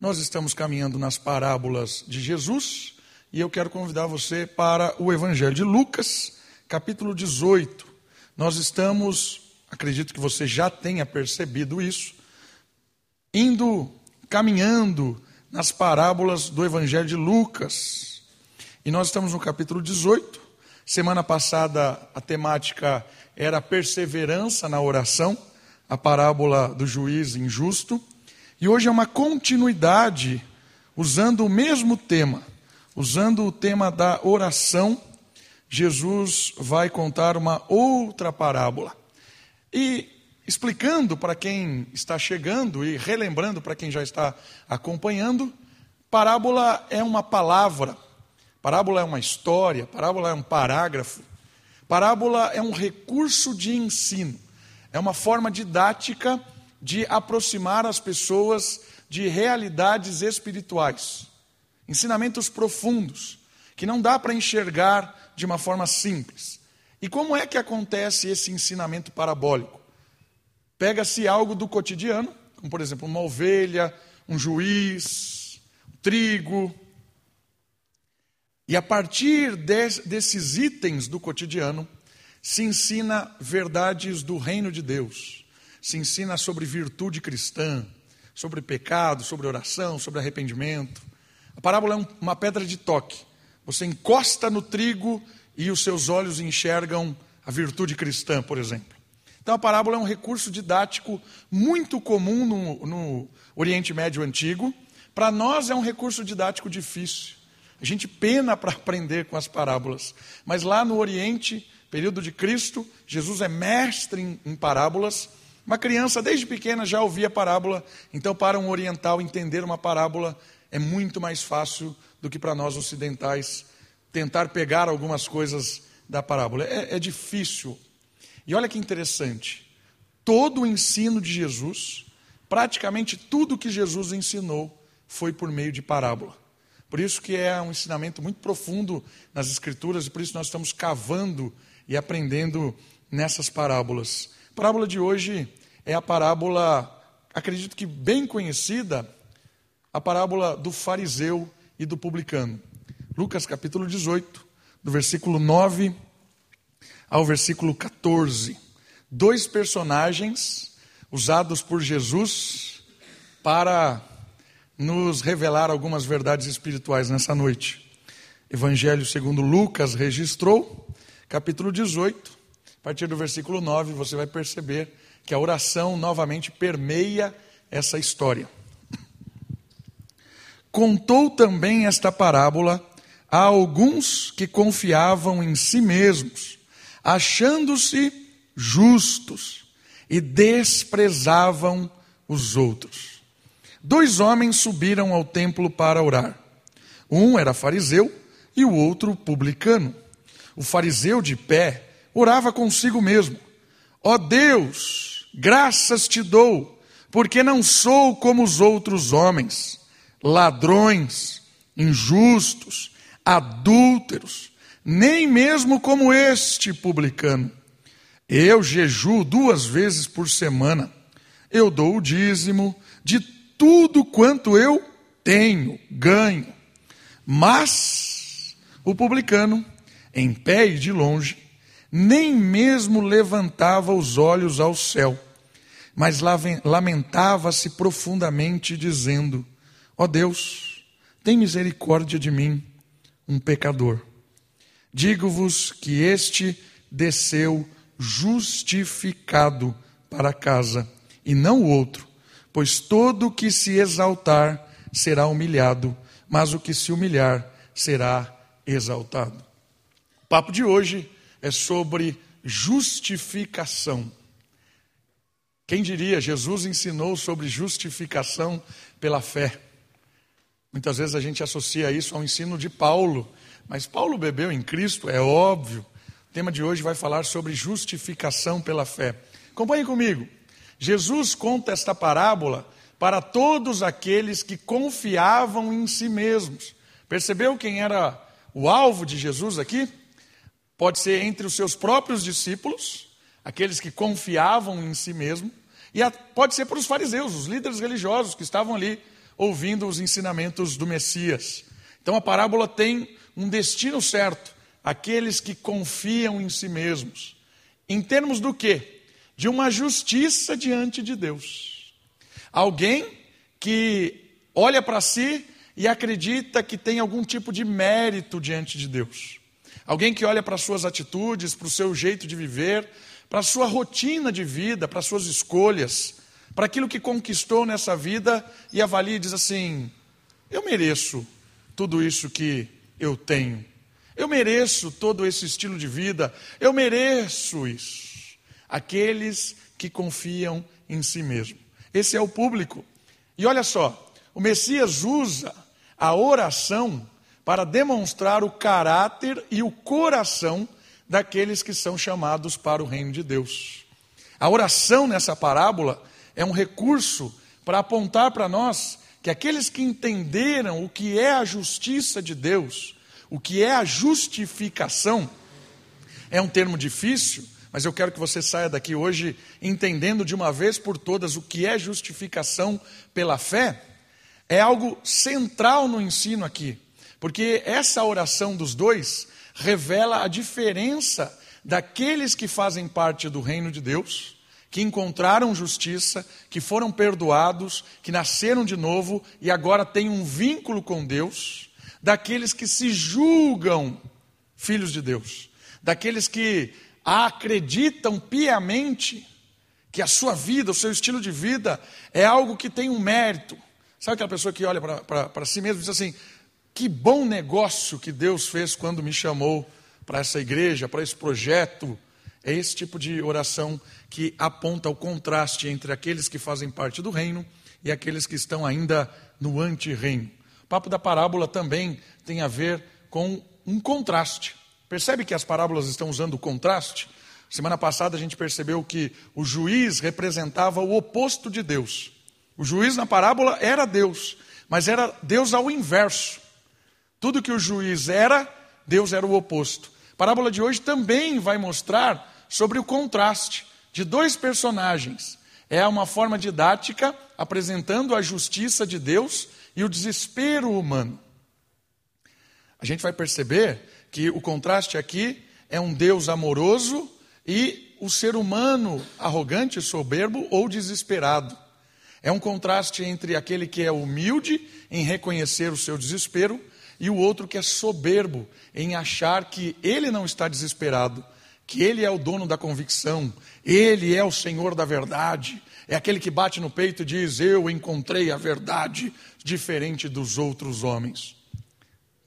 Nós estamos caminhando nas parábolas de Jesus e eu quero convidar você para o Evangelho de Lucas, capítulo 18. Nós estamos, acredito que você já tenha percebido isso, indo, caminhando nas parábolas do Evangelho de Lucas. E nós estamos no capítulo 18. Semana passada a temática era perseverança na oração, a parábola do juiz injusto. E hoje é uma continuidade, usando o mesmo tema, usando o tema da oração. Jesus vai contar uma outra parábola. E explicando para quem está chegando e relembrando para quem já está acompanhando, parábola é uma palavra, parábola é uma história, parábola é um parágrafo, parábola é um recurso de ensino, é uma forma didática de aproximar as pessoas de realidades espirituais, ensinamentos profundos, que não dá para enxergar de uma forma simples. E como é que acontece esse ensinamento parabólico? Pega-se algo do cotidiano, como por exemplo uma ovelha, um juiz, um trigo, e a partir de, desses itens do cotidiano, se ensina verdades do reino de Deus se ensina sobre virtude cristã, sobre pecado, sobre oração, sobre arrependimento. A parábola é uma pedra de toque. Você encosta no trigo e os seus olhos enxergam a virtude cristã, por exemplo. Então a parábola é um recurso didático muito comum no, no Oriente Médio Antigo. Para nós é um recurso didático difícil. A gente pena para aprender com as parábolas. Mas lá no Oriente, período de Cristo, Jesus é mestre em, em parábolas uma criança, desde pequena, já ouvia parábola, então, para um oriental entender uma parábola é muito mais fácil do que para nós ocidentais tentar pegar algumas coisas da parábola. É, é difícil. E olha que interessante: todo o ensino de Jesus, praticamente tudo que Jesus ensinou, foi por meio de parábola. Por isso que é um ensinamento muito profundo nas Escrituras e por isso nós estamos cavando e aprendendo nessas parábolas. A parábola de hoje é a parábola, acredito que bem conhecida, a parábola do fariseu e do publicano. Lucas capítulo 18, do versículo 9 ao versículo 14. Dois personagens usados por Jesus para nos revelar algumas verdades espirituais nessa noite. Evangelho segundo Lucas registrou, capítulo 18, a partir do versículo 9, você vai perceber que a oração novamente permeia essa história. Contou também esta parábola a alguns que confiavam em si mesmos, achando-se justos e desprezavam os outros. Dois homens subiram ao templo para orar. Um era fariseu e o outro publicano. O fariseu de pé orava consigo mesmo: Ó oh Deus, Graças te dou, porque não sou como os outros homens, ladrões, injustos, adúlteros, nem mesmo como este publicano. Eu jejuo duas vezes por semana. Eu dou o dízimo de tudo quanto eu tenho, ganho. Mas o publicano, em pé e de longe, nem mesmo levantava os olhos ao céu mas lamentava-se profundamente, dizendo: Ó oh Deus, tem misericórdia de mim, um pecador. Digo-vos que este desceu justificado para casa, e não o outro, pois todo o que se exaltar será humilhado, mas o que se humilhar será exaltado. O papo de hoje é sobre justificação. Quem diria, Jesus ensinou sobre justificação pela fé. Muitas vezes a gente associa isso ao ensino de Paulo, mas Paulo bebeu em Cristo, é óbvio. O tema de hoje vai falar sobre justificação pela fé. Acompanhe comigo. Jesus conta esta parábola para todos aqueles que confiavam em si mesmos. Percebeu quem era o alvo de Jesus aqui? Pode ser entre os seus próprios discípulos, aqueles que confiavam em si mesmo, e pode ser para os fariseus, os líderes religiosos que estavam ali ouvindo os ensinamentos do Messias. Então a parábola tem um destino certo, aqueles que confiam em si mesmos. Em termos do quê? De uma justiça diante de Deus. Alguém que olha para si e acredita que tem algum tipo de mérito diante de Deus. Alguém que olha para suas atitudes, para o seu jeito de viver, para a sua rotina de vida, para as suas escolhas, para aquilo que conquistou nessa vida e avalia e diz assim: eu mereço tudo isso que eu tenho. Eu mereço todo esse estilo de vida. Eu mereço isso. Aqueles que confiam em si mesmo. Esse é o público. E olha só, o Messias usa a oração para demonstrar o caráter e o coração daqueles que são chamados para o reino de Deus. A oração nessa parábola é um recurso para apontar para nós que aqueles que entenderam o que é a justiça de Deus, o que é a justificação, é um termo difícil, mas eu quero que você saia daqui hoje entendendo de uma vez por todas o que é justificação pela fé. É algo central no ensino aqui, porque essa oração dos dois revela a diferença daqueles que fazem parte do reino de Deus que encontraram justiça, que foram perdoados, que nasceram de novo e agora têm um vínculo com Deus, daqueles que se julgam filhos de Deus, daqueles que acreditam piamente que a sua vida, o seu estilo de vida é algo que tem um mérito. Sabe aquela pessoa que olha para si mesmo e diz assim: que bom negócio que Deus fez quando me chamou para essa igreja, para esse projeto é esse tipo de oração que aponta o contraste entre aqueles que fazem parte do reino e aqueles que estão ainda no anti-reino. O papo da parábola também tem a ver com um contraste. Percebe que as parábolas estão usando o contraste? Semana passada a gente percebeu que o juiz representava o oposto de Deus. O juiz na parábola era Deus, mas era Deus ao inverso. Tudo que o juiz era, Deus era o oposto. A parábola de hoje também vai mostrar sobre o contraste de dois personagens. É uma forma didática apresentando a justiça de Deus e o desespero humano. A gente vai perceber que o contraste aqui é um Deus amoroso e o ser humano arrogante, soberbo ou desesperado. É um contraste entre aquele que é humilde em reconhecer o seu desespero e o outro que é soberbo em achar que ele não está desesperado, que Ele é o dono da convicção, Ele é o Senhor da verdade, é aquele que bate no peito e diz: Eu encontrei a verdade, diferente dos outros homens.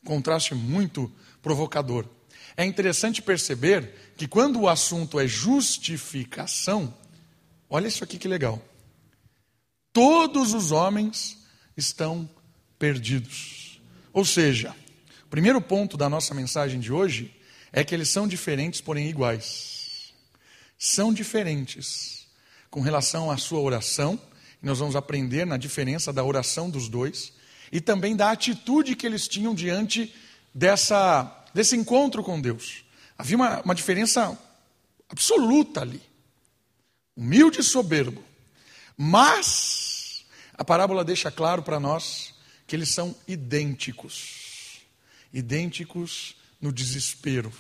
Contraste muito provocador. É interessante perceber que quando o assunto é justificação, olha isso aqui que legal. Todos os homens estão perdidos. Ou seja, o primeiro ponto da nossa mensagem de hoje é que eles são diferentes, porém iguais. São diferentes com relação à sua oração, nós vamos aprender na diferença da oração dos dois, e também da atitude que eles tinham diante dessa, desse encontro com Deus. Havia uma, uma diferença absoluta ali. Humilde e soberbo. Mas a parábola deixa claro para nós que eles são idênticos. Idênticos no desespero,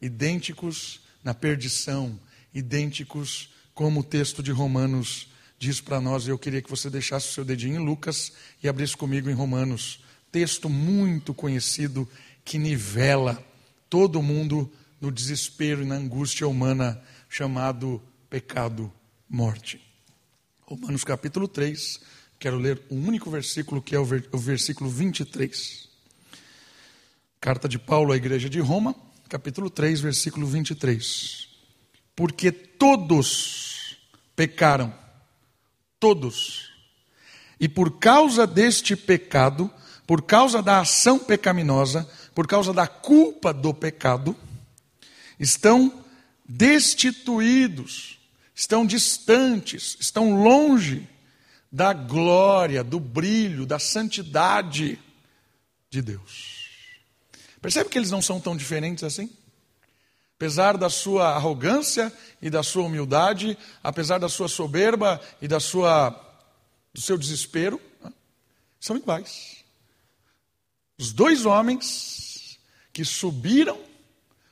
idênticos na perdição, idênticos como o texto de Romanos diz para nós. Eu queria que você deixasse o seu dedinho em Lucas e abrisse comigo em Romanos. Texto muito conhecido que nivela todo mundo no desespero e na angústia humana chamado pecado, morte. Romanos capítulo 3, quero ler um único versículo que é o versículo 23. Carta de Paulo à Igreja de Roma, capítulo 3, versículo 23. Porque todos pecaram, todos. E por causa deste pecado, por causa da ação pecaminosa, por causa da culpa do pecado, estão destituídos, estão distantes, estão longe da glória, do brilho, da santidade de Deus. Percebe que eles não são tão diferentes assim? Apesar da sua arrogância e da sua humildade, apesar da sua soberba e da sua, do seu desespero, né? são iguais. Os dois homens que subiram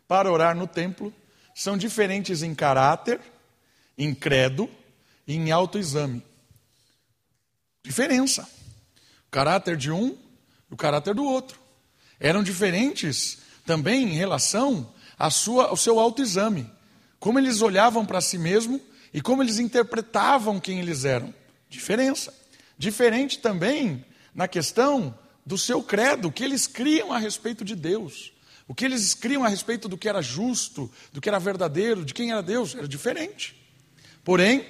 para orar no templo são diferentes em caráter, em credo e em autoexame. Diferença. O caráter de um e o caráter do outro. Eram diferentes também em relação à sua, ao seu autoexame. Como eles olhavam para si mesmo e como eles interpretavam quem eles eram. Diferença. Diferente também na questão do seu credo, o que eles criam a respeito de Deus. O que eles criam a respeito do que era justo, do que era verdadeiro, de quem era Deus, era diferente. Porém,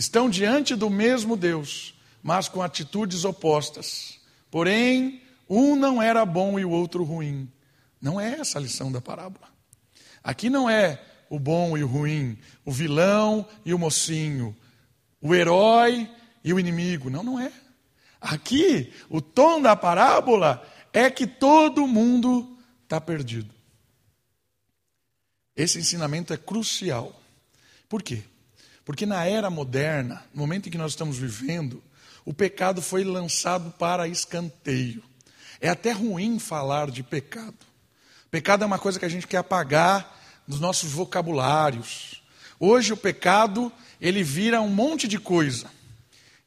estão diante do mesmo Deus, mas com atitudes opostas. Porém, um não era bom e o outro ruim. Não é essa a lição da parábola. Aqui não é o bom e o ruim, o vilão e o mocinho, o herói e o inimigo. Não, não é. Aqui, o tom da parábola é que todo mundo está perdido. Esse ensinamento é crucial. Por quê? Porque na era moderna, no momento em que nós estamos vivendo, o pecado foi lançado para escanteio. É até ruim falar de pecado. Pecado é uma coisa que a gente quer apagar dos nossos vocabulários. Hoje o pecado, ele vira um monte de coisa.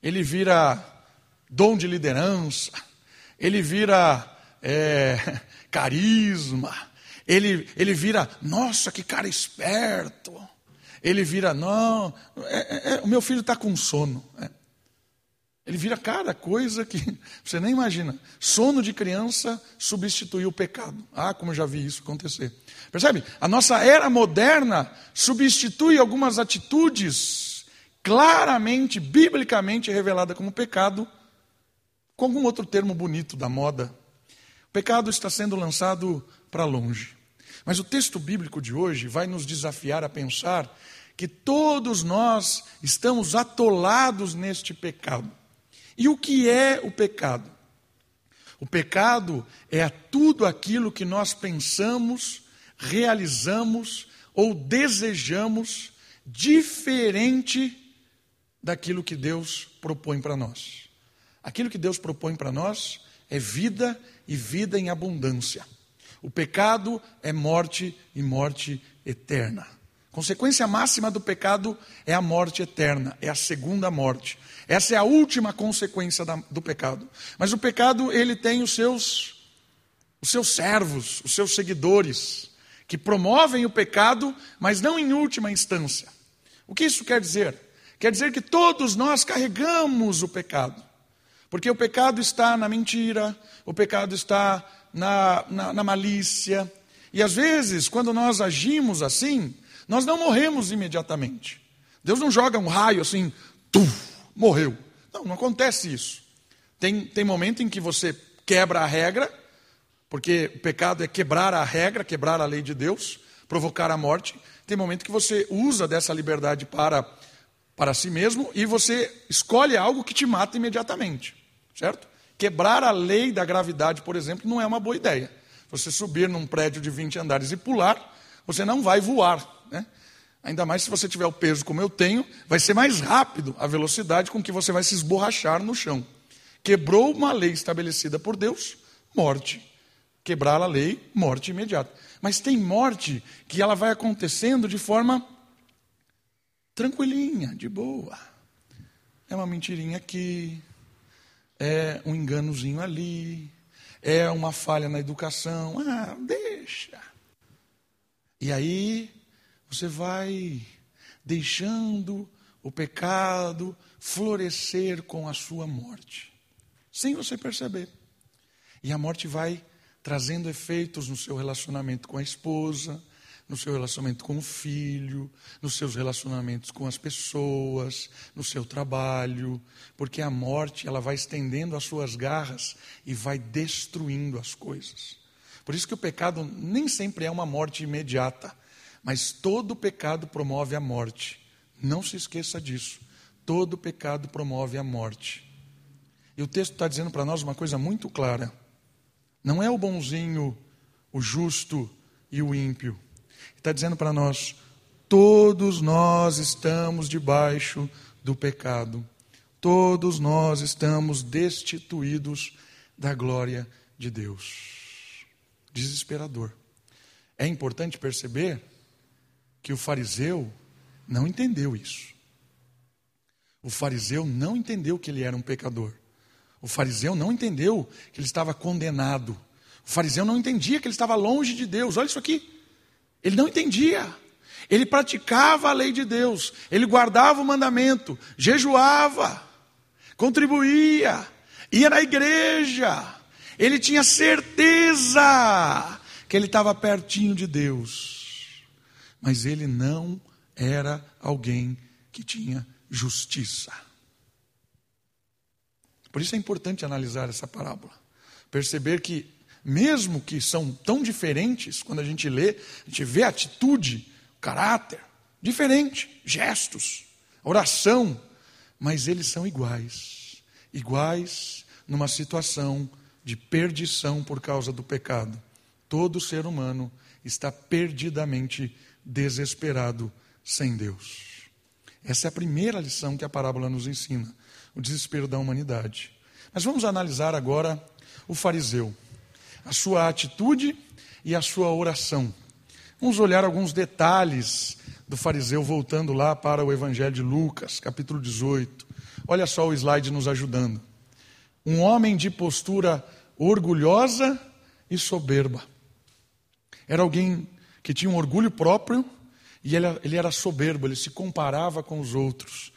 Ele vira dom de liderança, ele vira é, carisma, ele, ele vira, nossa, que cara esperto. Ele vira, não, é, é, é o meu filho está com sono. É. Ele vira cada coisa que você nem imagina. Sono de criança substituiu o pecado. Ah, como eu já vi isso acontecer. Percebe? A nossa era moderna substitui algumas atitudes claramente, biblicamente revelada como pecado, com algum outro termo bonito da moda. O pecado está sendo lançado para longe. Mas o texto bíblico de hoje vai nos desafiar a pensar que todos nós estamos atolados neste pecado. E o que é o pecado? O pecado é tudo aquilo que nós pensamos, realizamos ou desejamos diferente daquilo que Deus propõe para nós. Aquilo que Deus propõe para nós é vida e vida em abundância. O pecado é morte e morte eterna. Consequência máxima do pecado é a morte eterna, é a segunda morte. Essa é a última consequência do pecado. Mas o pecado, ele tem os seus, os seus servos, os seus seguidores, que promovem o pecado, mas não em última instância. O que isso quer dizer? Quer dizer que todos nós carregamos o pecado. Porque o pecado está na mentira, o pecado está na, na, na malícia. E às vezes, quando nós agimos assim, nós não morremos imediatamente. Deus não joga um raio assim, tuf, morreu. Não, não acontece isso. Tem, tem momento em que você quebra a regra, porque o pecado é quebrar a regra, quebrar a lei de Deus, provocar a morte. Tem momento que você usa dessa liberdade para, para si mesmo e você escolhe algo que te mata imediatamente, certo? Quebrar a lei da gravidade, por exemplo, não é uma boa ideia. Você subir num prédio de 20 andares e pular, você não vai voar. Né? Ainda mais se você tiver o peso como eu tenho, vai ser mais rápido a velocidade com que você vai se esborrachar no chão. Quebrou uma lei estabelecida por Deus, morte. Quebrar a lei, morte imediata. Mas tem morte que ela vai acontecendo de forma tranquilinha, de boa. É uma mentirinha aqui, é um enganozinho ali, é uma falha na educação. Ah, deixa. E aí você vai deixando o pecado florescer com a sua morte, sem você perceber. E a morte vai trazendo efeitos no seu relacionamento com a esposa, no seu relacionamento com o filho, nos seus relacionamentos com as pessoas, no seu trabalho, porque a morte ela vai estendendo as suas garras e vai destruindo as coisas. Por isso que o pecado nem sempre é uma morte imediata, mas todo pecado promove a morte. Não se esqueça disso. Todo pecado promove a morte. E o texto está dizendo para nós uma coisa muito clara: não é o bonzinho, o justo e o ímpio. Está dizendo para nós: todos nós estamos debaixo do pecado. todos nós estamos destituídos da glória de Deus. Desesperador. É importante perceber que o fariseu não entendeu isso. O fariseu não entendeu que ele era um pecador. O fariseu não entendeu que ele estava condenado. O fariseu não entendia que ele estava longe de Deus. Olha isso aqui. Ele não entendia. Ele praticava a lei de Deus, ele guardava o mandamento, jejuava, contribuía, ia na igreja, ele tinha certeza que ele estava pertinho de Deus, mas ele não era alguém que tinha justiça. Por isso é importante analisar essa parábola, perceber que, mesmo que são tão diferentes, quando a gente lê, a gente vê a atitude, caráter, diferente, gestos, oração, mas eles são iguais iguais numa situação de perdição por causa do pecado. Todo ser humano está perdidamente desesperado sem Deus. Essa é a primeira lição que a parábola nos ensina, o desespero da humanidade. Mas vamos analisar agora o fariseu, a sua atitude e a sua oração. Vamos olhar alguns detalhes do fariseu voltando lá para o Evangelho de Lucas, capítulo 18. Olha só o slide nos ajudando. Um homem de postura orgulhosa e soberba. Era alguém que tinha um orgulho próprio e ele, ele era soberbo, ele se comparava com os outros.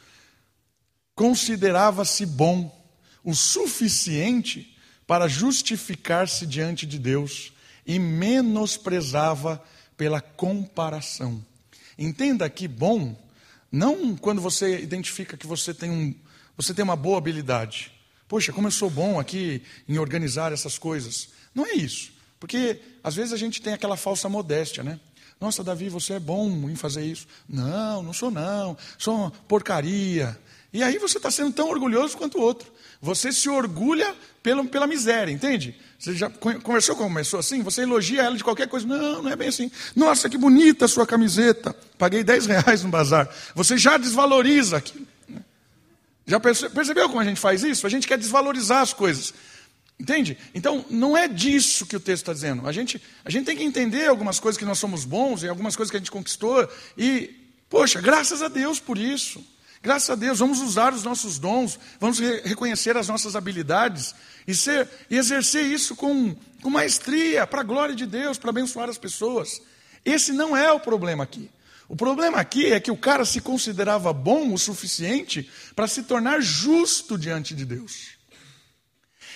Considerava-se bom o suficiente para justificar-se diante de Deus e menosprezava pela comparação. Entenda que bom, não quando você identifica que você tem, um, você tem uma boa habilidade. Poxa, como eu sou bom aqui em organizar essas coisas. Não é isso. Porque às vezes a gente tem aquela falsa modéstia, né? Nossa, Davi, você é bom em fazer isso. Não, não sou não. Sou uma porcaria. E aí você está sendo tão orgulhoso quanto o outro. Você se orgulha pela, pela miséria, entende? Você já conversou com uma pessoa assim? Você elogia ela de qualquer coisa. Não, não é bem assim. Nossa, que bonita a sua camiseta. Paguei 10 reais no bazar. Você já desvaloriza aquilo. Já percebeu como a gente faz isso? A gente quer desvalorizar as coisas. Entende? Então, não é disso que o texto está dizendo. A gente, a gente tem que entender algumas coisas que nós somos bons e algumas coisas que a gente conquistou. E, poxa, graças a Deus por isso. Graças a Deus, vamos usar os nossos dons, vamos re reconhecer as nossas habilidades e, ser, e exercer isso com, com maestria, para a glória de Deus, para abençoar as pessoas. Esse não é o problema aqui. O problema aqui é que o cara se considerava bom o suficiente para se tornar justo diante de Deus.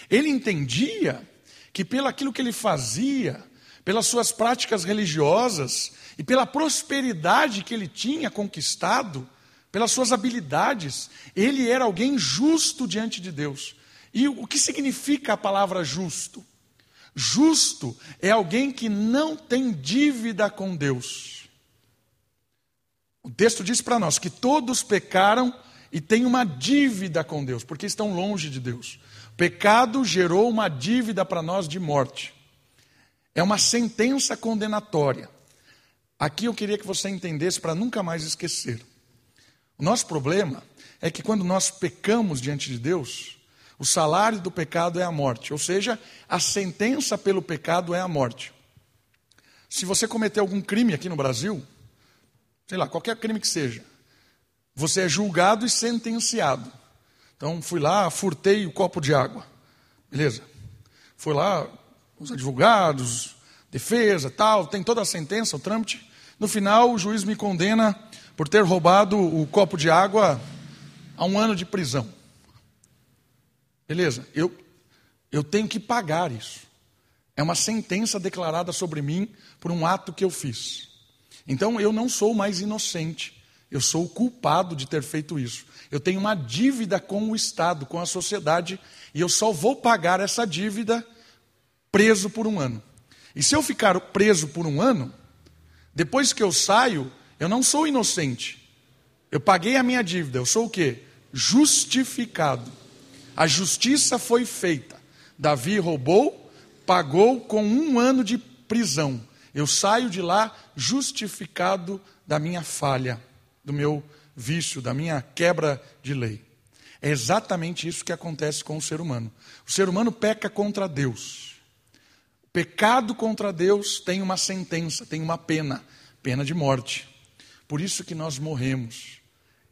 Ele entendia que pelo aquilo que ele fazia, pelas suas práticas religiosas e pela prosperidade que ele tinha conquistado, pelas suas habilidades, ele era alguém justo diante de Deus. E o que significa a palavra justo? Justo é alguém que não tem dívida com Deus. O texto diz para nós que todos pecaram e têm uma dívida com Deus, porque estão longe de Deus. O pecado gerou uma dívida para nós de morte. É uma sentença condenatória. Aqui eu queria que você entendesse para nunca mais esquecer. Nosso problema é que quando nós pecamos diante de Deus, o salário do pecado é a morte, ou seja, a sentença pelo pecado é a morte. Se você cometer algum crime aqui no Brasil, sei lá, qualquer crime que seja, você é julgado e sentenciado. Então, fui lá, furtei o copo de água. Beleza. Fui lá, os advogados, defesa, tal, tem toda a sentença, o trâmite. No final, o juiz me condena por ter roubado o copo de água a um ano de prisão. Beleza, eu, eu tenho que pagar isso. É uma sentença declarada sobre mim por um ato que eu fiz. Então eu não sou mais inocente, eu sou o culpado de ter feito isso. Eu tenho uma dívida com o Estado, com a sociedade, e eu só vou pagar essa dívida preso por um ano. E se eu ficar preso por um ano, depois que eu saio, eu não sou inocente. Eu paguei a minha dívida, eu sou o quê? Justificado. A justiça foi feita. Davi roubou, pagou com um ano de prisão. Eu saio de lá justificado da minha falha, do meu vício, da minha quebra de lei. É exatamente isso que acontece com o ser humano. O ser humano peca contra Deus. O pecado contra Deus tem uma sentença, tem uma pena, pena de morte. Por isso que nós morremos.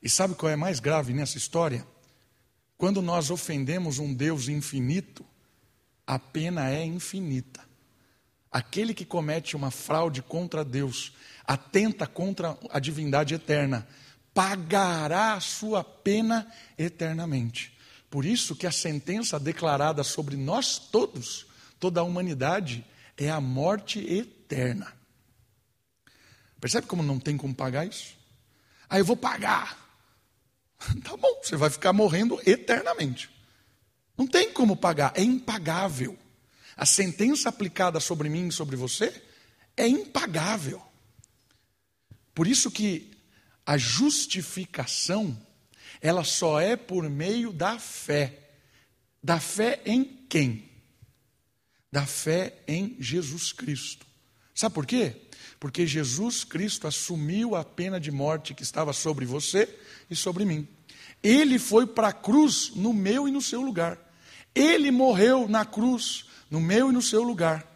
E sabe qual é mais grave nessa história? Quando nós ofendemos um Deus infinito, a pena é infinita. Aquele que comete uma fraude contra Deus, atenta contra a divindade eterna, pagará a sua pena eternamente. Por isso que a sentença declarada sobre nós todos, toda a humanidade, é a morte eterna. Percebe como não tem como pagar isso? Ah, eu vou pagar. Tá bom, você vai ficar morrendo eternamente. Não tem como pagar, é impagável. A sentença aplicada sobre mim e sobre você é impagável. Por isso que a justificação, ela só é por meio da fé. Da fé em quem? Da fé em Jesus Cristo. Sabe por quê? Porque Jesus Cristo assumiu a pena de morte que estava sobre você e sobre mim. Ele foi para a cruz no meu e no seu lugar. Ele morreu na cruz no meu e no seu lugar.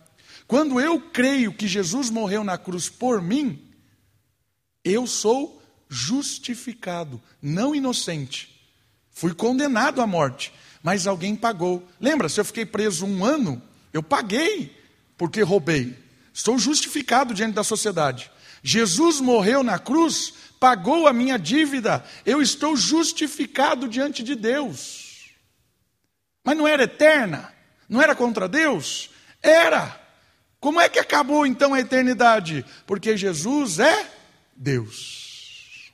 Quando eu creio que Jesus morreu na cruz por mim, eu sou justificado, não inocente. Fui condenado à morte, mas alguém pagou. Lembra, se eu fiquei preso um ano, eu paguei porque roubei. Estou justificado diante da sociedade. Jesus morreu na cruz pagou a minha dívida, eu estou justificado diante de Deus. Mas não era eterna? Não era contra Deus? Era. Como é que acabou então a eternidade? Porque Jesus é Deus.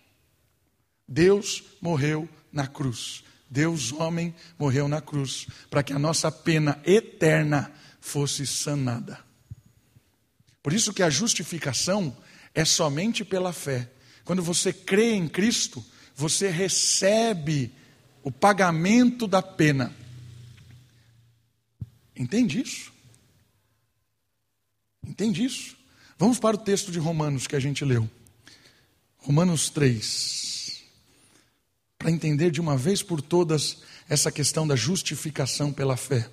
Deus morreu na cruz. Deus, homem, morreu na cruz para que a nossa pena eterna fosse sanada. Por isso que a justificação é somente pela fé. Quando você crê em Cristo, você recebe o pagamento da pena. Entende isso? Entende isso? Vamos para o texto de Romanos que a gente leu. Romanos 3. Para entender de uma vez por todas essa questão da justificação pela fé,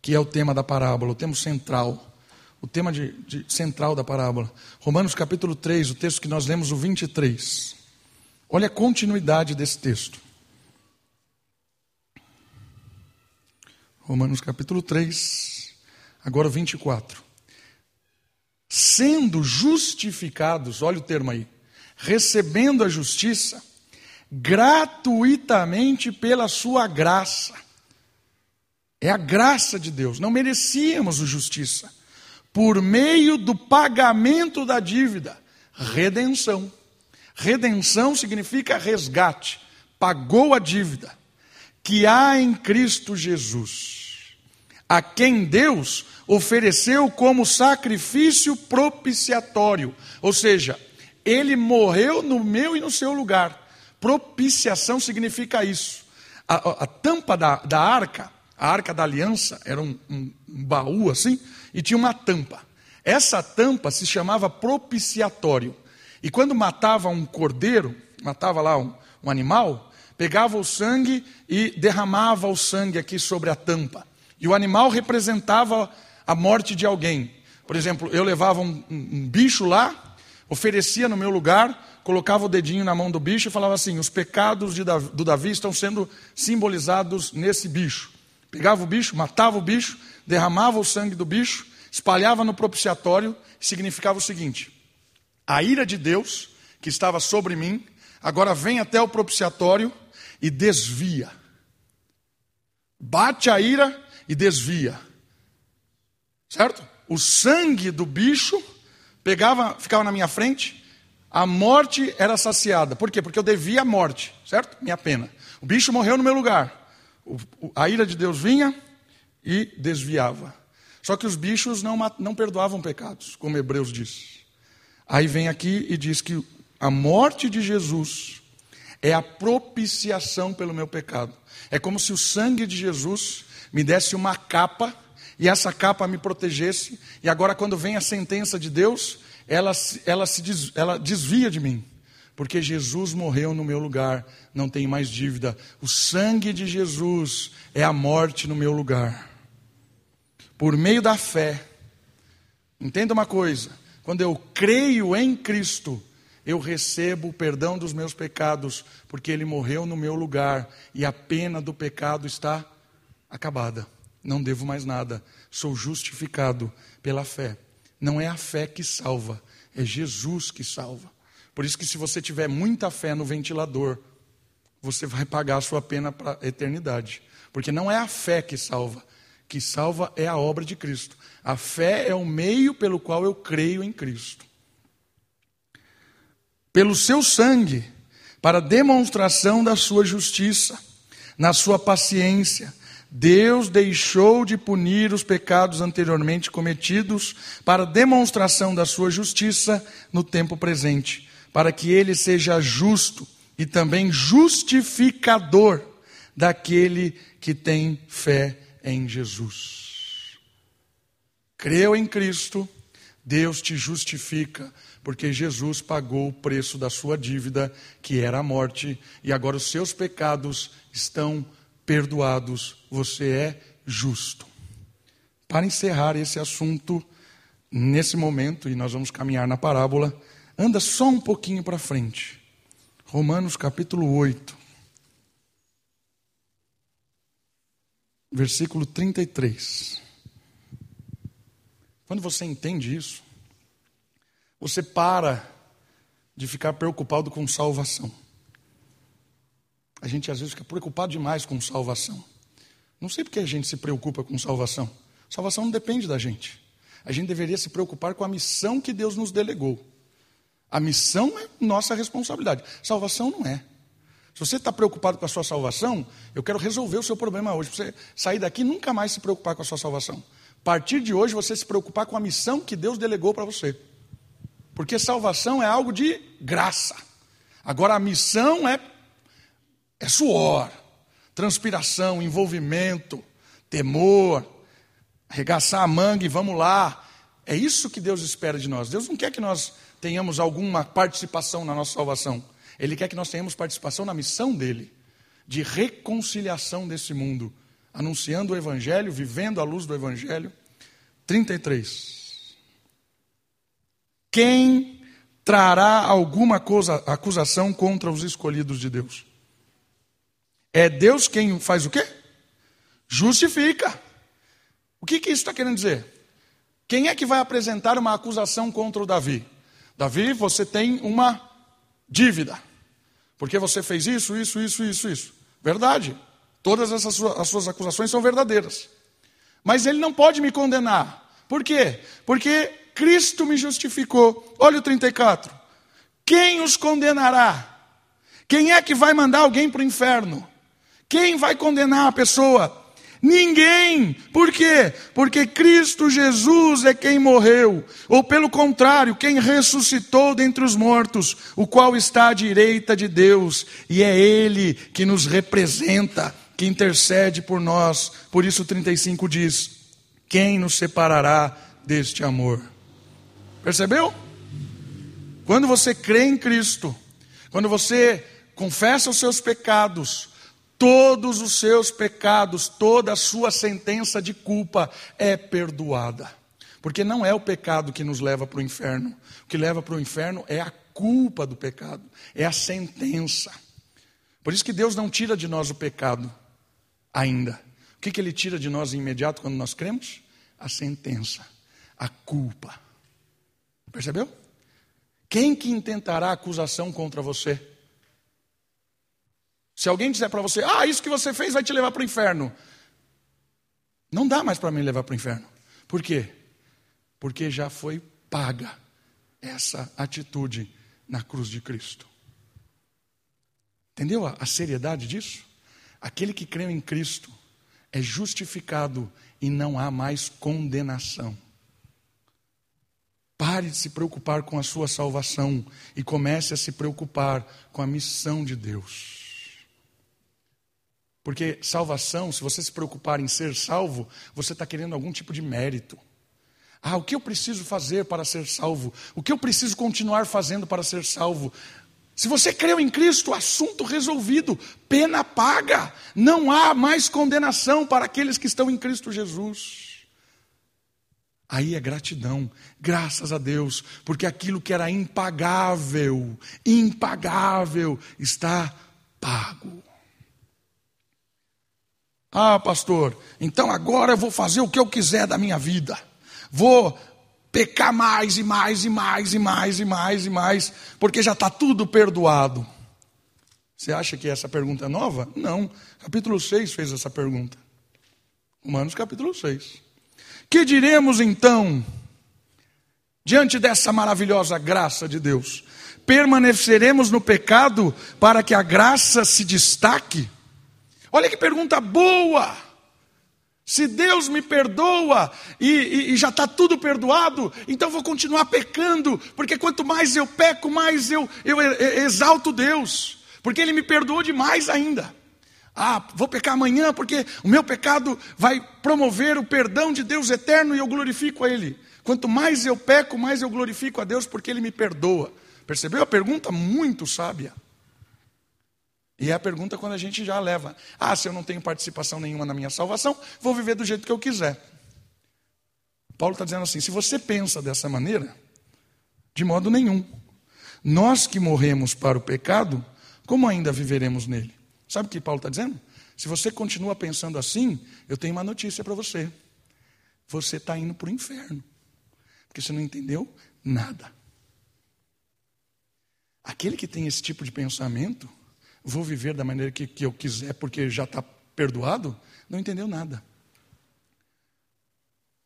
que é o tema da parábola, o tema central o tema de, de, central da parábola. Romanos capítulo 3, o texto que nós lemos, o 23. Olha a continuidade desse texto. Romanos capítulo 3, agora o 24. Sendo justificados, olha o termo aí, recebendo a justiça, gratuitamente pela sua graça. É a graça de Deus, não merecíamos justiça por meio do pagamento da dívida, redenção. Redenção significa resgate, pagou a dívida que há em Cristo Jesus, a quem Deus ofereceu como sacrifício propiciatório, ou seja, ele morreu no meu e no seu lugar. Propiciação significa isso. A, a, a tampa da, da arca, a arca da aliança, era um, um, um baú assim, e tinha uma tampa. Essa tampa se chamava propiciatório. E quando matava um cordeiro, matava lá um, um animal, pegava o sangue e derramava o sangue aqui sobre a tampa. E o animal representava a morte de alguém. Por exemplo, eu levava um, um, um bicho lá, oferecia no meu lugar, colocava o dedinho na mão do bicho e falava assim: os pecados Davi, do Davi estão sendo simbolizados nesse bicho. Pegava o bicho, matava o bicho, derramava o sangue do bicho, espalhava no propiciatório, significava o seguinte: a ira de Deus, que estava sobre mim, agora vem até o propiciatório e desvia. Bate a ira e desvia. Certo? O sangue do bicho pegava, ficava na minha frente, a morte era saciada. Por quê? Porque eu devia a morte, certo? Minha pena. O bicho morreu no meu lugar. A ira de Deus vinha, e desviava. Só que os bichos não, não perdoavam pecados, como Hebreus diz. Aí vem aqui e diz que a morte de Jesus é a propiciação pelo meu pecado. É como se o sangue de Jesus me desse uma capa e essa capa me protegesse. E agora, quando vem a sentença de Deus, ela, ela, se des, ela desvia de mim. Porque Jesus morreu no meu lugar, não tem mais dívida. O sangue de Jesus é a morte no meu lugar. Por meio da fé, entenda uma coisa: quando eu creio em Cristo, eu recebo o perdão dos meus pecados, porque Ele morreu no meu lugar e a pena do pecado está acabada. Não devo mais nada, sou justificado pela fé. Não é a fé que salva, é Jesus que salva. Por isso que se você tiver muita fé no ventilador, você vai pagar a sua pena para a eternidade. Porque não é a fé que salva, que salva é a obra de Cristo. A fé é o meio pelo qual eu creio em Cristo pelo seu sangue, para demonstração da sua justiça, na sua paciência. Deus deixou de punir os pecados anteriormente cometidos para demonstração da sua justiça no tempo presente, para que ele seja justo e também justificador daquele que tem fé em Jesus. Creu em Cristo, Deus te justifica porque Jesus pagou o preço da sua dívida, que era a morte, e agora os seus pecados estão perdoados. Você é justo. Para encerrar esse assunto, nesse momento, e nós vamos caminhar na parábola, anda só um pouquinho para frente. Romanos capítulo 8, versículo 33. Quando você entende isso, você para de ficar preocupado com salvação. A gente às vezes fica preocupado demais com salvação. Não sei porque a gente se preocupa com salvação. Salvação não depende da gente. A gente deveria se preocupar com a missão que Deus nos delegou. A missão é nossa responsabilidade. Salvação não é. Se você está preocupado com a sua salvação, eu quero resolver o seu problema hoje. Para você sair daqui e nunca mais se preocupar com a sua salvação. A partir de hoje, você se preocupar com a missão que Deus delegou para você. Porque salvação é algo de graça. Agora a missão é, é suor, transpiração, envolvimento, temor, arregaçar a manga e vamos lá. É isso que Deus espera de nós. Deus não quer que nós tenhamos alguma participação na nossa salvação. Ele quer que nós tenhamos participação na missão dele, de reconciliação desse mundo, anunciando o Evangelho, vivendo a luz do Evangelho. 33. Quem trará alguma coisa, acusação contra os escolhidos de Deus? É Deus quem faz o quê? Justifica. O que, que isso está querendo dizer? Quem é que vai apresentar uma acusação contra o Davi? Davi, você tem uma dívida. Porque você fez isso, isso, isso, isso, isso. Verdade. Todas essas as suas acusações são verdadeiras. Mas ele não pode me condenar. Por quê? Porque Cristo me justificou. Olha o 34. Quem os condenará? Quem é que vai mandar alguém para o inferno? Quem vai condenar a pessoa? Ninguém. Por quê? Porque Cristo Jesus é quem morreu, ou pelo contrário, quem ressuscitou dentre os mortos, o qual está à direita de Deus, e é Ele que nos representa, que intercede por nós. Por isso, 35 diz: Quem nos separará deste amor? Percebeu? Quando você crê em Cristo, quando você confessa os seus pecados, todos os seus pecados, toda a sua sentença de culpa é perdoada. Porque não é o pecado que nos leva para o inferno. O que leva para o inferno é a culpa do pecado, é a sentença. Por isso que Deus não tira de nós o pecado ainda. O que, que Ele tira de nós imediato quando nós cremos? A sentença, a culpa. Percebeu? Quem que intentará acusação contra você? Se alguém disser para você, ah, isso que você fez vai te levar para o inferno. Não dá mais para me levar para o inferno. Por quê? Porque já foi paga essa atitude na cruz de Cristo. Entendeu a, a seriedade disso? Aquele que creu em Cristo é justificado e não há mais condenação. Pare de se preocupar com a sua salvação e comece a se preocupar com a missão de Deus. Porque salvação, se você se preocupar em ser salvo, você está querendo algum tipo de mérito. Ah, o que eu preciso fazer para ser salvo? O que eu preciso continuar fazendo para ser salvo? Se você creu em Cristo, assunto resolvido, pena paga, não há mais condenação para aqueles que estão em Cristo Jesus. Aí é gratidão, graças a Deus, porque aquilo que era impagável, impagável, está pago. Ah, pastor, então agora eu vou fazer o que eu quiser da minha vida. Vou pecar mais e mais e mais e mais e mais e mais, porque já está tudo perdoado. Você acha que essa pergunta é nova? Não. Capítulo 6 fez essa pergunta. Romanos capítulo 6. Que diremos então, diante dessa maravilhosa graça de Deus? Permaneceremos no pecado para que a graça se destaque? Olha que pergunta boa! Se Deus me perdoa e, e, e já está tudo perdoado, então vou continuar pecando, porque quanto mais eu peco, mais eu, eu exalto Deus, porque Ele me perdoou demais ainda. Ah, vou pecar amanhã porque o meu pecado vai promover o perdão de Deus eterno e eu glorifico a Ele. Quanto mais eu peco, mais eu glorifico a Deus porque Ele me perdoa. Percebeu a pergunta? Muito sábia. E é a pergunta quando a gente já leva: ah, se eu não tenho participação nenhuma na minha salvação, vou viver do jeito que eu quiser. Paulo está dizendo assim: se você pensa dessa maneira, de modo nenhum. Nós que morremos para o pecado, como ainda viveremos nele? Sabe o que Paulo está dizendo? Se você continua pensando assim, eu tenho uma notícia para você. Você está indo para o inferno. Porque você não entendeu nada. Aquele que tem esse tipo de pensamento, vou viver da maneira que, que eu quiser porque já está perdoado, não entendeu nada.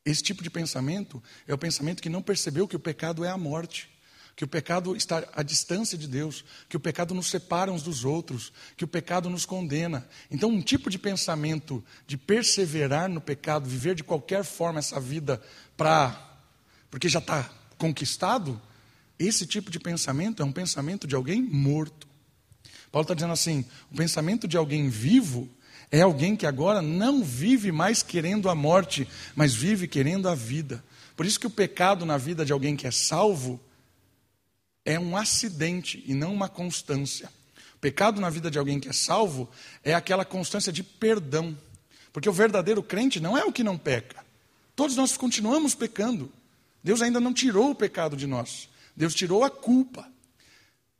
Esse tipo de pensamento é o pensamento que não percebeu que o pecado é a morte, que o pecado está à distância de Deus, que o pecado nos separa uns dos outros, que o pecado nos condena. Então, um tipo de pensamento de perseverar no pecado, viver de qualquer forma essa vida para porque já está conquistado, esse tipo de pensamento é um pensamento de alguém morto. Paulo está dizendo assim: o pensamento de alguém vivo é alguém que agora não vive mais querendo a morte, mas vive querendo a vida. Por isso que o pecado na vida de alguém que é salvo é um acidente e não uma constância. O pecado na vida de alguém que é salvo é aquela constância de perdão. Porque o verdadeiro crente não é o que não peca. Todos nós continuamos pecando. Deus ainda não tirou o pecado de nós. Deus tirou a culpa.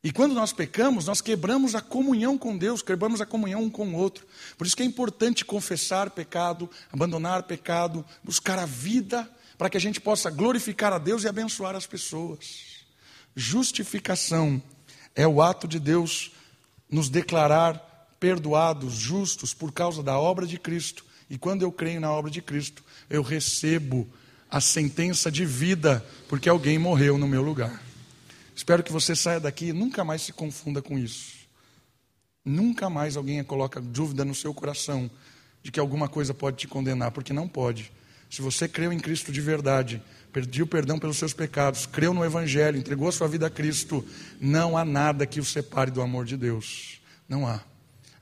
E quando nós pecamos, nós quebramos a comunhão com Deus, quebramos a comunhão um com o outro. Por isso que é importante confessar pecado, abandonar pecado, buscar a vida, para que a gente possa glorificar a Deus e abençoar as pessoas. Justificação é o ato de Deus nos declarar perdoados, justos, por causa da obra de Cristo. E quando eu creio na obra de Cristo, eu recebo a sentença de vida, porque alguém morreu no meu lugar. Espero que você saia daqui e nunca mais se confunda com isso. Nunca mais alguém coloca dúvida no seu coração de que alguma coisa pode te condenar, porque não pode. Se você creu em Cristo de verdade, pediu perdão pelos seus pecados, creu no Evangelho, entregou a sua vida a Cristo, não há nada que o separe do amor de Deus. Não há.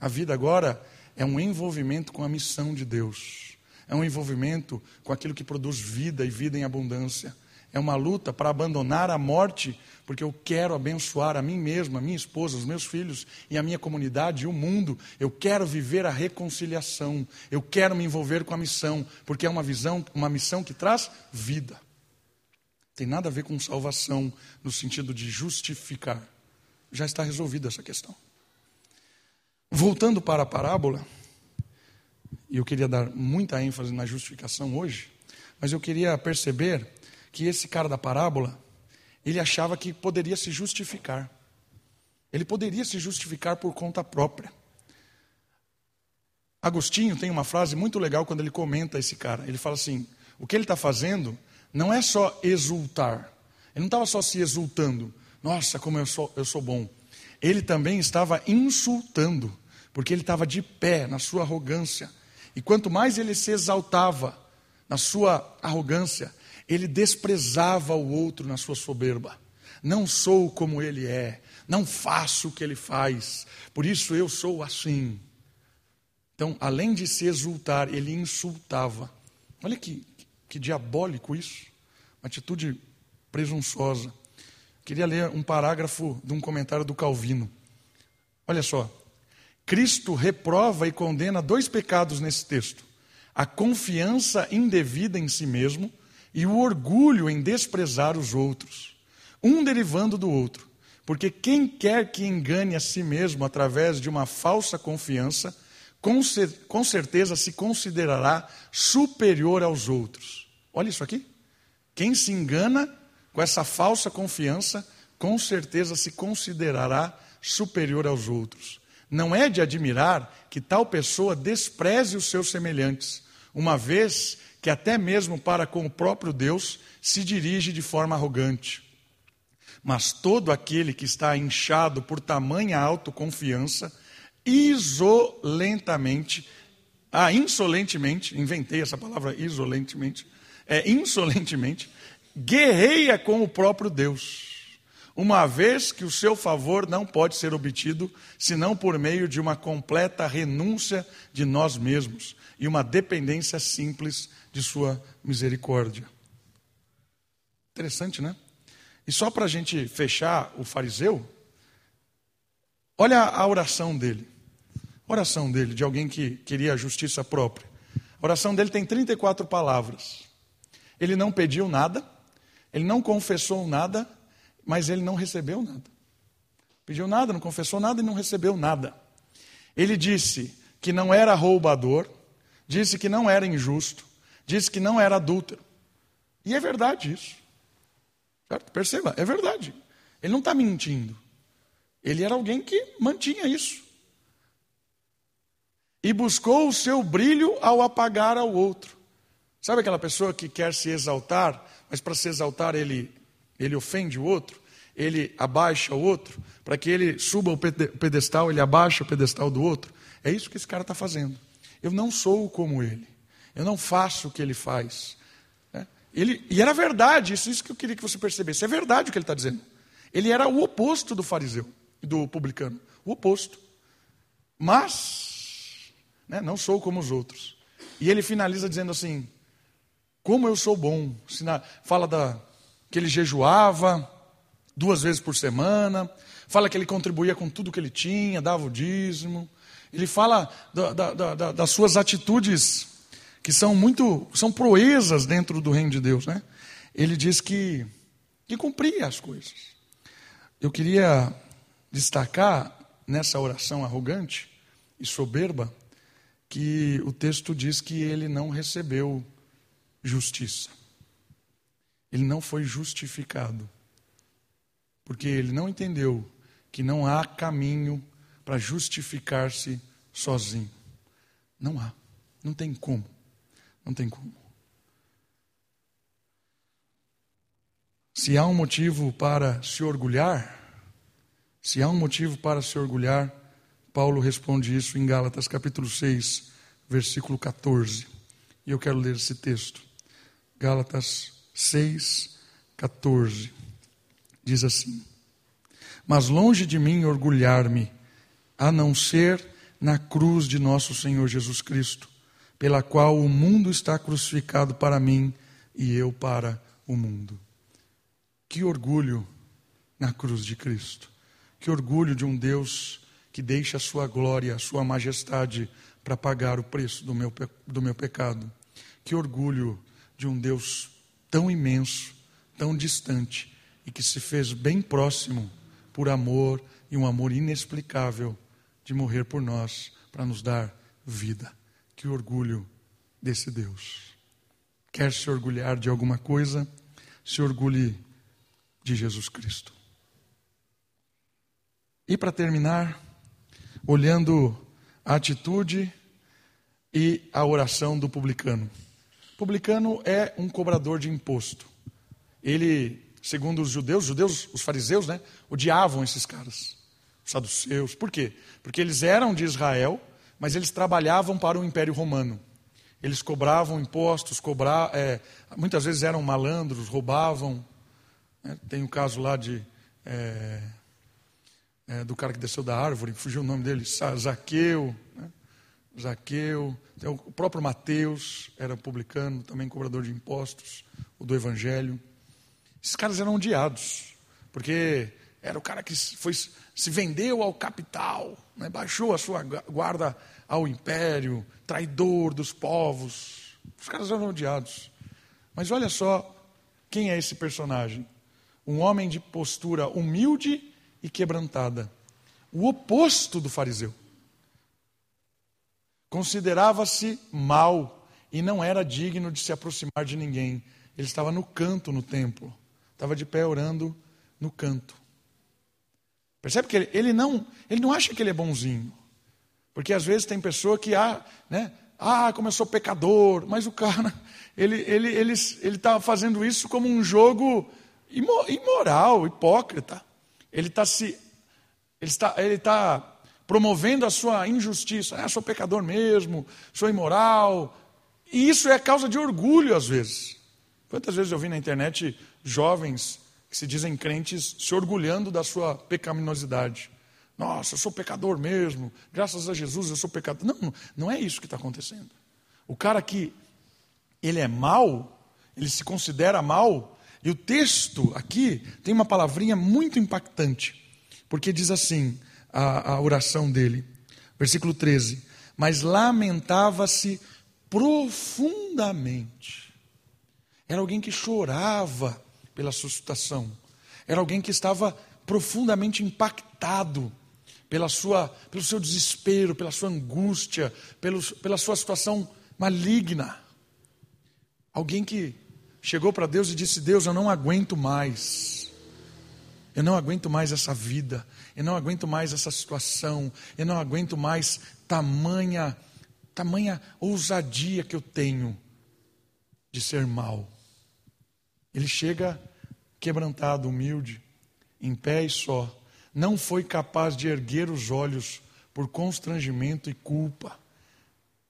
A vida agora é um envolvimento com a missão de Deus. É um envolvimento com aquilo que produz vida e vida em abundância. É uma luta para abandonar a morte porque eu quero abençoar a mim mesmo, a minha esposa, os meus filhos e a minha comunidade e o mundo. Eu quero viver a reconciliação. Eu quero me envolver com a missão, porque é uma visão, uma missão que traz vida. Tem nada a ver com salvação no sentido de justificar. Já está resolvida essa questão. Voltando para a parábola, e eu queria dar muita ênfase na justificação hoje, mas eu queria perceber que esse cara da parábola, ele achava que poderia se justificar. Ele poderia se justificar por conta própria. Agostinho tem uma frase muito legal quando ele comenta esse cara. Ele fala assim: o que ele está fazendo não é só exultar. Ele não estava só se exultando. Nossa, como eu sou, eu sou bom. Ele também estava insultando, porque ele estava de pé na sua arrogância. E quanto mais ele se exaltava na sua arrogância, ele desprezava o outro na sua soberba. Não sou como ele é, não faço o que ele faz, por isso eu sou assim. Então, além de se exultar, ele insultava. Olha que, que diabólico isso, uma atitude presunçosa. Queria ler um parágrafo de um comentário do Calvino. Olha só. Cristo reprova e condena dois pecados nesse texto: a confiança indevida em si mesmo e o orgulho em desprezar os outros, um derivando do outro. Porque quem quer que engane a si mesmo através de uma falsa confiança, com, com certeza se considerará superior aos outros. Olha isso aqui. Quem se engana com essa falsa confiança, com certeza se considerará superior aos outros. Não é de admirar que tal pessoa despreze os seus semelhantes, uma vez que até mesmo para com o próprio Deus se dirige de forma arrogante. Mas todo aquele que está inchado por tamanha autoconfiança, isolentamente, ah, insolentemente, inventei essa palavra isolentemente, é insolentemente, guerreia com o próprio Deus uma vez que o seu favor não pode ser obtido senão por meio de uma completa renúncia de nós mesmos e uma dependência simples de Sua misericórdia. Interessante, né? E só para a gente fechar o fariseu, olha a oração dele. A oração dele, de alguém que queria a justiça própria. A oração dele tem 34 palavras. Ele não pediu nada, ele não confessou nada, mas ele não recebeu nada. Pediu nada, não confessou nada e não recebeu nada. Ele disse que não era roubador, disse que não era injusto, disse que não era adúltero. E é verdade isso. Certo? Perceba, é verdade. Ele não está mentindo. Ele era alguém que mantinha isso. E buscou o seu brilho ao apagar ao outro. Sabe aquela pessoa que quer se exaltar, mas para se exaltar ele ele ofende o outro, ele abaixa o outro, para que ele suba o pedestal, ele abaixa o pedestal do outro. É isso que esse cara está fazendo. Eu não sou como ele, eu não faço o que ele faz. É? Ele, e era verdade, isso, isso que eu queria que você percebesse. É verdade o que ele está dizendo. Ele era o oposto do fariseu e do publicano, o oposto. Mas, né, não sou como os outros. E ele finaliza dizendo assim: como eu sou bom. Fala da, que ele jejuava duas vezes por semana, fala que ele contribuía com tudo que ele tinha, dava o dízimo. Ele fala da, da, da, das suas atitudes que são muito, são proezas dentro do reino de Deus, né? Ele diz que, que cumpria as coisas. Eu queria destacar nessa oração arrogante e soberba que o texto diz que ele não recebeu justiça. Ele não foi justificado. Porque ele não entendeu que não há caminho para justificar-se sozinho. Não há. Não tem como. Não tem como. Se há um motivo para se orgulhar, se há um motivo para se orgulhar, Paulo responde isso em Gálatas capítulo 6, versículo 14. E eu quero ler esse texto. Gálatas 6, 14. Diz assim: Mas longe de mim orgulhar-me, a não ser na cruz de nosso Senhor Jesus Cristo, pela qual o mundo está crucificado para mim e eu para o mundo. Que orgulho na cruz de Cristo. Que orgulho de um Deus que deixa a sua glória, a sua majestade para pagar o preço do meu, do meu pecado. Que orgulho de um Deus tão imenso, tão distante e que se fez bem próximo por amor e um amor inexplicável de morrer por nós para nos dar vida. Que orgulho desse Deus. Quer se orgulhar de alguma coisa? Se orgulhe de Jesus Cristo. E para terminar, olhando a atitude e a oração do publicano. Publicano é um cobrador de imposto. Ele, segundo os judeus, os judeus, os fariseus, né, odiavam esses caras, os saduceus. Por quê? Porque eles eram de Israel, mas eles trabalhavam para o Império Romano. Eles cobravam impostos, cobrar, é, muitas vezes eram malandros, roubavam. Né? Tem o um caso lá de é, é, do cara que desceu da árvore, fugiu o nome dele, Zaqueu. Né? Zaqueu, o próprio Mateus era publicano, também cobrador de impostos, o do Evangelho. Esses caras eram odiados, porque era o cara que foi, se vendeu ao capital, né? baixou a sua guarda ao império, traidor dos povos. Os caras eram odiados. Mas olha só quem é esse personagem: um homem de postura humilde e quebrantada, o oposto do fariseu. Considerava-se mau e não era digno de se aproximar de ninguém. Ele estava no canto no templo, estava de pé orando no canto. Percebe que ele, ele, não, ele não acha que ele é bonzinho. Porque às vezes tem pessoa que, ah, né, ah, como eu sou pecador, mas o cara, ele está ele, ele, ele tá fazendo isso como um jogo imoral, hipócrita. Ele está se. Ele está, ele está promovendo a sua injustiça. Ah, sou pecador mesmo, sou imoral. E isso é causa de orgulho, às vezes. Quantas vezes eu vi na internet jovens que se dizem crentes se orgulhando da sua pecaminosidade? Nossa, eu sou pecador mesmo, graças a Jesus eu sou pecador. Não, não é isso que está acontecendo. O cara que ele é mau, ele se considera mal, e o texto aqui tem uma palavrinha muito impactante, porque diz assim: a, a oração dele. Versículo 13: Mas lamentava-se profundamente. Era alguém que chorava pela sua situação. Era alguém que estava profundamente impactado pela sua, pelo seu desespero, pela sua angústia, pelo, pela sua situação maligna. Alguém que chegou para Deus e disse: Deus, eu não aguento mais. Eu não aguento mais essa vida, eu não aguento mais essa situação, eu não aguento mais tamanha, tamanha ousadia que eu tenho de ser mal. Ele chega quebrantado, humilde, em pé e só, não foi capaz de erguer os olhos por constrangimento e culpa.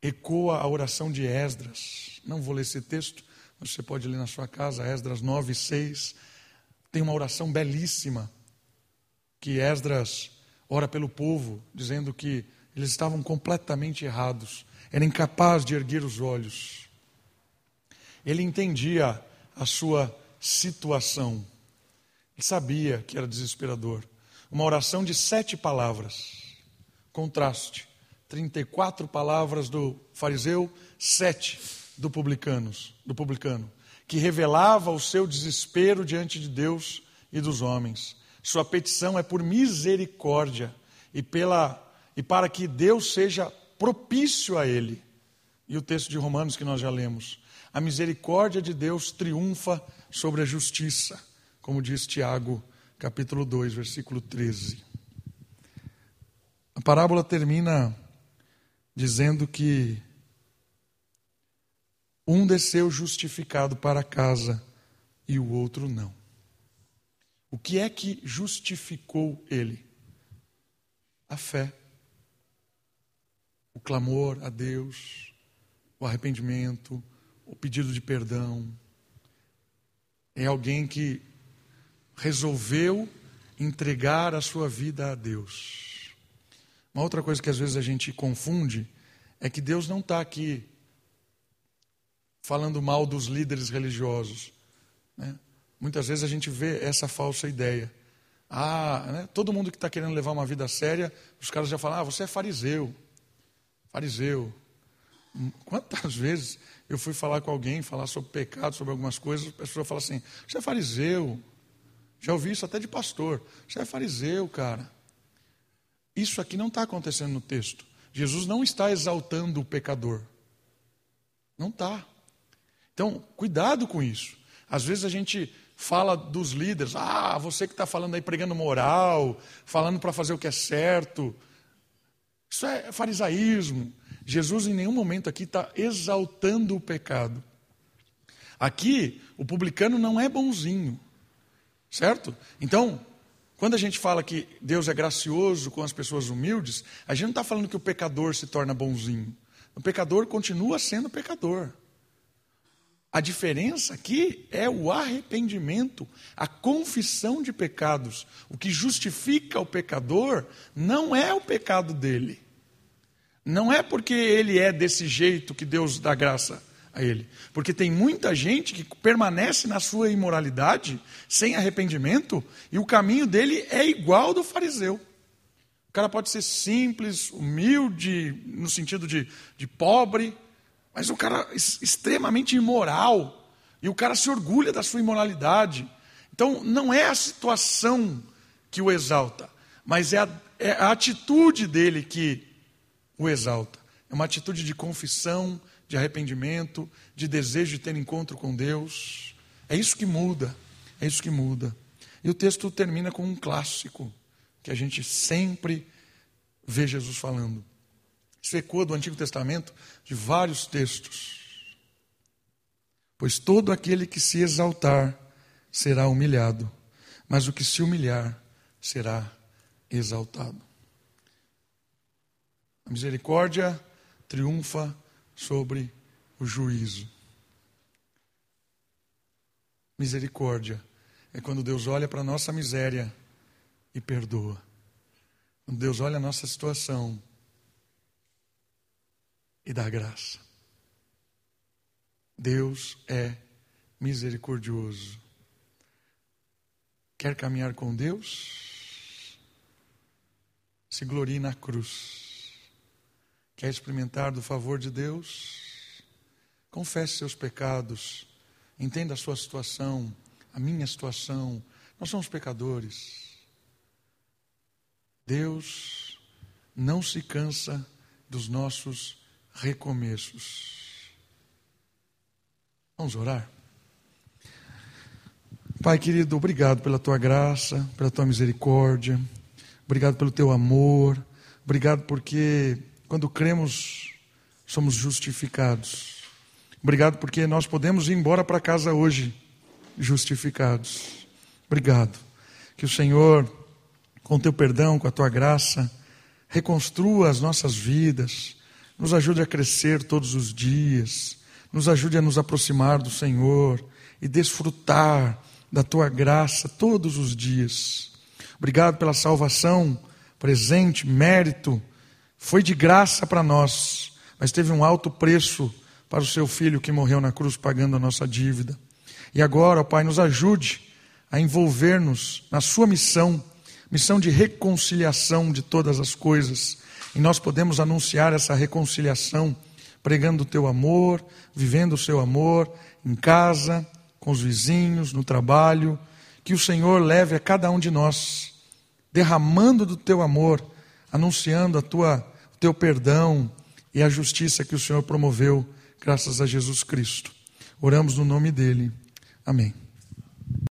Ecoa a oração de Esdras. Não vou ler esse texto, você pode ler na sua casa, Esdras 9, 6 tem uma oração belíssima que Esdras ora pelo povo, dizendo que eles estavam completamente errados, era incapaz de erguer os olhos. Ele entendia a sua situação, ele sabia que era desesperador. Uma oração de sete palavras, contraste: 34 palavras do fariseu, sete do publicanos, do publicano que revelava o seu desespero diante de Deus e dos homens. Sua petição é por misericórdia e, pela, e para que Deus seja propício a ele. E o texto de Romanos que nós já lemos. A misericórdia de Deus triunfa sobre a justiça, como diz Tiago, capítulo 2, versículo 13. A parábola termina dizendo que um desceu justificado para casa e o outro não. O que é que justificou ele? A fé, o clamor a Deus, o arrependimento, o pedido de perdão. É alguém que resolveu entregar a sua vida a Deus. Uma outra coisa que às vezes a gente confunde é que Deus não está aqui falando mal dos líderes religiosos. Né? Muitas vezes a gente vê essa falsa ideia. Ah, né? todo mundo que está querendo levar uma vida séria, os caras já falam, ah, você é fariseu. Fariseu. Quantas vezes eu fui falar com alguém, falar sobre pecado, sobre algumas coisas, a pessoa fala assim, você é fariseu. Já ouvi isso até de pastor. Você é fariseu, cara. Isso aqui não está acontecendo no texto. Jesus não está exaltando o pecador. Não está. Então, cuidado com isso. Às vezes a gente fala dos líderes, ah, você que está falando aí pregando moral, falando para fazer o que é certo. Isso é farisaísmo. Jesus em nenhum momento aqui está exaltando o pecado. Aqui, o publicano não é bonzinho, certo? Então, quando a gente fala que Deus é gracioso com as pessoas humildes, a gente não está falando que o pecador se torna bonzinho. O pecador continua sendo pecador. A diferença aqui é o arrependimento, a confissão de pecados. O que justifica o pecador não é o pecado dele. Não é porque ele é desse jeito que Deus dá graça a ele. Porque tem muita gente que permanece na sua imoralidade, sem arrependimento, e o caminho dele é igual do fariseu. O cara pode ser simples, humilde, no sentido de, de pobre, mas o cara é extremamente imoral, e o cara se orgulha da sua imoralidade. Então, não é a situação que o exalta, mas é a, é a atitude dele que o exalta. É uma atitude de confissão, de arrependimento, de desejo de ter encontro com Deus. É isso que muda, é isso que muda. E o texto termina com um clássico que a gente sempre vê Jesus falando. Isso ecoa do Antigo Testamento de vários textos. Pois todo aquele que se exaltar será humilhado, mas o que se humilhar será exaltado. A misericórdia triunfa sobre o juízo. Misericórdia é quando Deus olha para a nossa miséria e perdoa. Quando Deus olha a nossa situação e dá graça. Deus é misericordioso. Quer caminhar com Deus? Se glorie na cruz. Quer experimentar do favor de Deus? Confesse seus pecados, entenda a sua situação, a minha situação. Nós somos pecadores. Deus não se cansa dos nossos recomeços. Vamos orar? Pai querido, obrigado pela tua graça, pela tua misericórdia, obrigado pelo teu amor, obrigado porque quando cremos, somos justificados. Obrigado porque nós podemos ir embora para casa hoje justificados. Obrigado. Que o Senhor, com teu perdão, com a tua graça, reconstrua as nossas vidas, nos ajude a crescer todos os dias, nos ajude a nos aproximar do Senhor e desfrutar da tua graça todos os dias. Obrigado pela salvação, presente, mérito foi de graça para nós, mas teve um alto preço para o seu filho que morreu na cruz pagando a nossa dívida. E agora, Pai, nos ajude a envolver-nos na sua missão, missão de reconciliação de todas as coisas. E nós podemos anunciar essa reconciliação pregando o teu amor, vivendo o seu amor em casa, com os vizinhos, no trabalho. Que o Senhor leve a cada um de nós, derramando do teu amor, anunciando a tua teu perdão e a justiça que o Senhor promoveu, graças a Jesus Cristo. Oramos no nome dele. Amém.